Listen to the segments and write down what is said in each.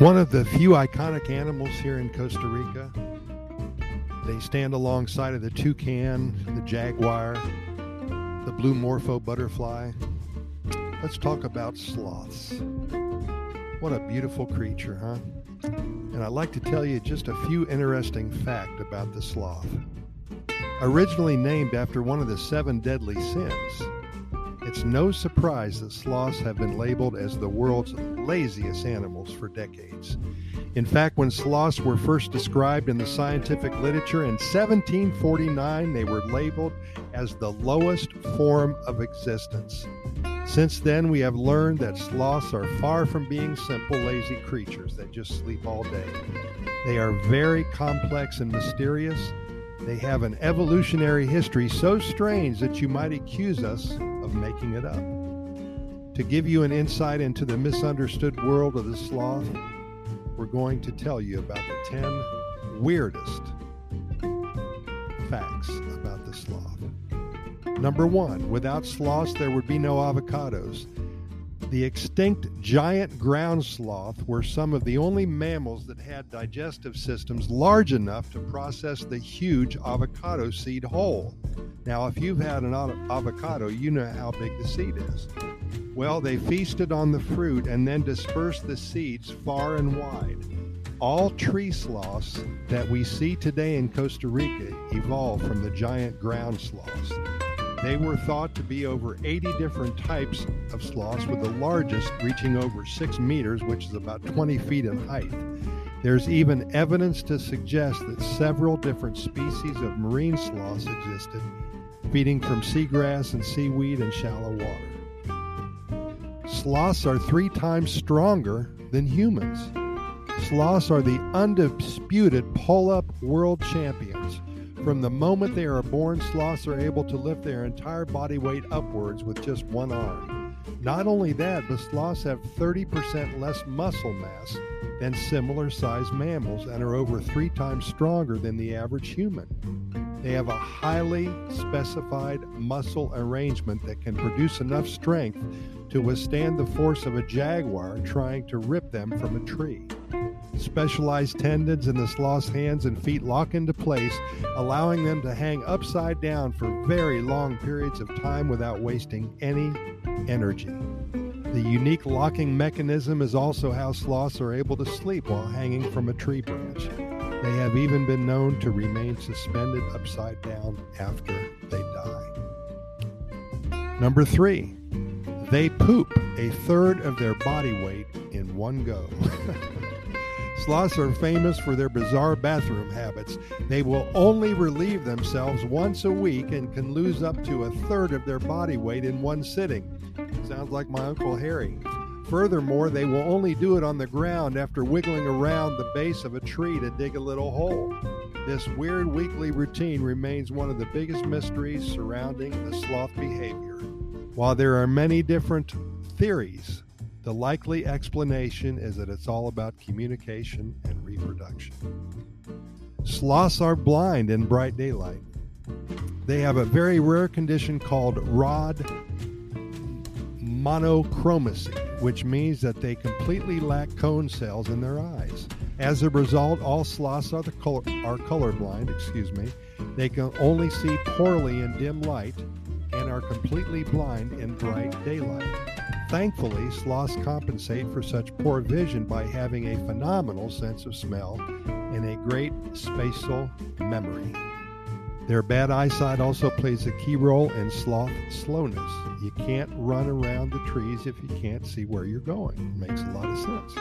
One of the few iconic animals here in Costa Rica. They stand alongside of the toucan, the jaguar, the blue morpho butterfly. Let's talk about sloths. What a beautiful creature, huh? And I'd like to tell you just a few interesting facts about the sloth. Originally named after one of the seven deadly sins, it's no surprise that sloths have been labeled as the world's laziest animals for decades. In fact, when sloths were first described in the scientific literature in 1749, they were labeled as the lowest form of existence. Since then, we have learned that sloths are far from being simple, lazy creatures that just sleep all day. They are very complex and mysterious. They have an evolutionary history so strange that you might accuse us of making it up. To give you an insight into the misunderstood world of the sloth, we're going to tell you about the 10 weirdest facts about the sloth. Number one, without sloths, there would be no avocados. The extinct giant ground sloth were some of the only mammals that had digestive systems large enough to process the huge avocado seed whole. Now, if you've had an avocado, you know how big the seed is. Well, they feasted on the fruit and then dispersed the seeds far and wide. All tree sloths that we see today in Costa Rica evolved from the giant ground sloths. They were thought to be over 80 different types of sloths, with the largest reaching over 6 meters, which is about 20 feet in height. There's even evidence to suggest that several different species of marine sloths existed, feeding from seagrass and seaweed in shallow water. Sloths are three times stronger than humans. Sloths are the undisputed pull up world champions from the moment they are born, sloths are able to lift their entire body weight upwards with just one arm. Not only that, but sloths have 30% less muscle mass than similar sized mammals and are over three times stronger than the average human. They have a highly specified muscle arrangement that can produce enough strength to withstand the force of a jaguar trying to rip them from a tree. Specialized tendons in the sloth's hands and feet lock into place, allowing them to hang upside down for very long periods of time without wasting any energy. The unique locking mechanism is also how sloths are able to sleep while hanging from a tree branch. They have even been known to remain suspended upside down after they die. Number three, they poop a third of their body weight in one go. Sloths are famous for their bizarre bathroom habits. They will only relieve themselves once a week and can lose up to a third of their body weight in one sitting. Sounds like my Uncle Harry. Furthermore, they will only do it on the ground after wiggling around the base of a tree to dig a little hole. This weird weekly routine remains one of the biggest mysteries surrounding the sloth behavior. While there are many different theories the likely explanation is that it's all about communication and reproduction. Sloths are blind in bright daylight. They have a very rare condition called rod monochromacy, which means that they completely lack cone cells in their eyes. As a result, all sloths are, color, are colorblind, excuse me. They can only see poorly in dim light and are completely blind in bright daylight. Thankfully, sloths compensate for such poor vision by having a phenomenal sense of smell and a great spatial memory. Their bad eyesight also plays a key role in sloth slowness. You can't run around the trees if you can't see where you're going. It makes a lot of sense.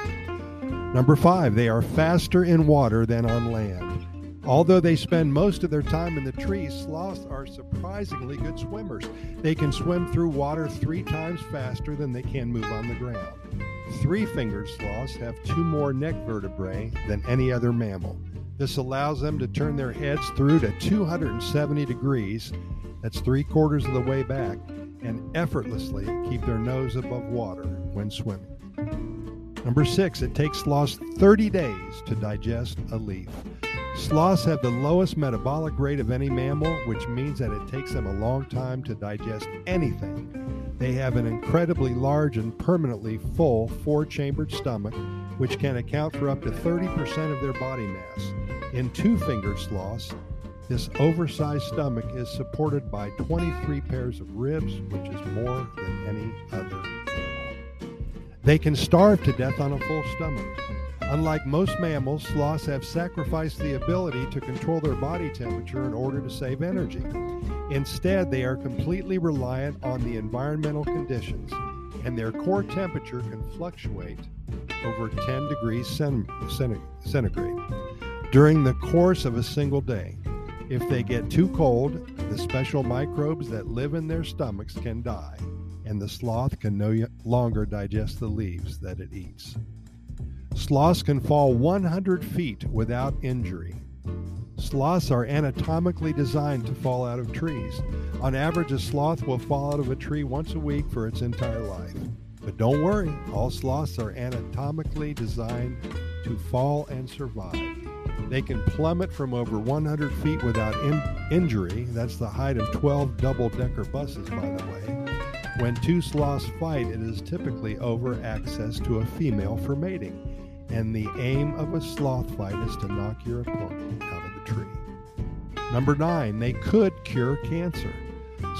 Number five, they are faster in water than on land. Although they spend most of their time in the trees, sloths are surprisingly good swimmers. They can swim through water three times faster than they can move on the ground. Three fingered sloths have two more neck vertebrae than any other mammal. This allows them to turn their heads through to 270 degrees, that's three quarters of the way back, and effortlessly keep their nose above water when swimming. Number six, it takes sloths 30 days to digest a leaf. Sloths have the lowest metabolic rate of any mammal, which means that it takes them a long time to digest anything. They have an incredibly large and permanently full four chambered stomach, which can account for up to 30% of their body mass. In two fingered sloths, this oversized stomach is supported by 23 pairs of ribs, which is more than any other. They can starve to death on a full stomach. Unlike most mammals, sloths have sacrificed the ability to control their body temperature in order to save energy. Instead, they are completely reliant on the environmental conditions, and their core temperature can fluctuate over 10 degrees centigrade during the course of a single day. If they get too cold, the special microbes that live in their stomachs can die, and the sloth can no longer digest the leaves that it eats. Sloths can fall 100 feet without injury. Sloths are anatomically designed to fall out of trees. On average, a sloth will fall out of a tree once a week for its entire life. But don't worry, all sloths are anatomically designed to fall and survive. They can plummet from over 100 feet without in- injury. That's the height of 12 double decker buses, by the way. When two sloths fight, it is typically over access to a female for mating and the aim of a sloth fight is to knock your opponent out of the tree. Number nine, they could cure cancer.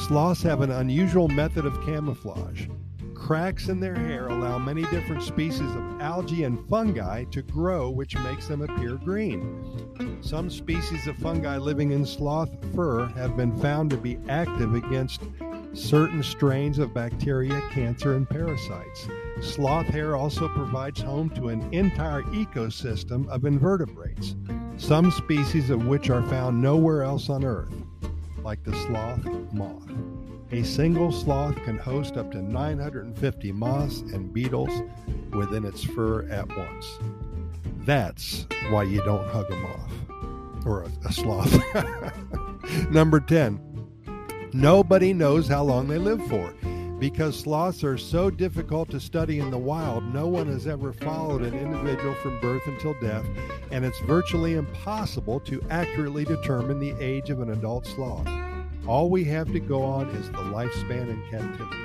Sloths have an unusual method of camouflage. Cracks in their hair allow many different species of algae and fungi to grow, which makes them appear green. Some species of fungi living in sloth fur have been found to be active against certain strains of bacteria, cancer, and parasites. Sloth hair also provides home to an entire ecosystem of invertebrates, some species of which are found nowhere else on Earth, like the sloth moth. A single sloth can host up to 950 moths and beetles within its fur at once. That's why you don't hug a moth or a, a sloth. Number 10. Nobody knows how long they live for. Because sloths are so difficult to study in the wild, no one has ever followed an individual from birth until death, and it's virtually impossible to accurately determine the age of an adult sloth. All we have to go on is the lifespan in captivity.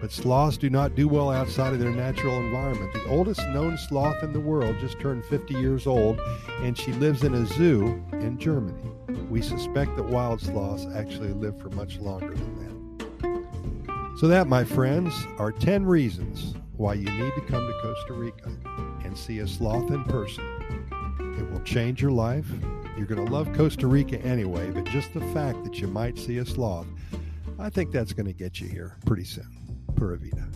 But sloths do not do well outside of their natural environment. The oldest known sloth in the world just turned 50 years old, and she lives in a zoo in Germany. We suspect that wild sloths actually live for much longer than that. So, that, my friends, are 10 reasons why you need to come to Costa Rica and see a sloth in person. It will change your life. You're going to love Costa Rica anyway, but just the fact that you might see a sloth, I think that's going to get you here pretty soon. Pura Vida.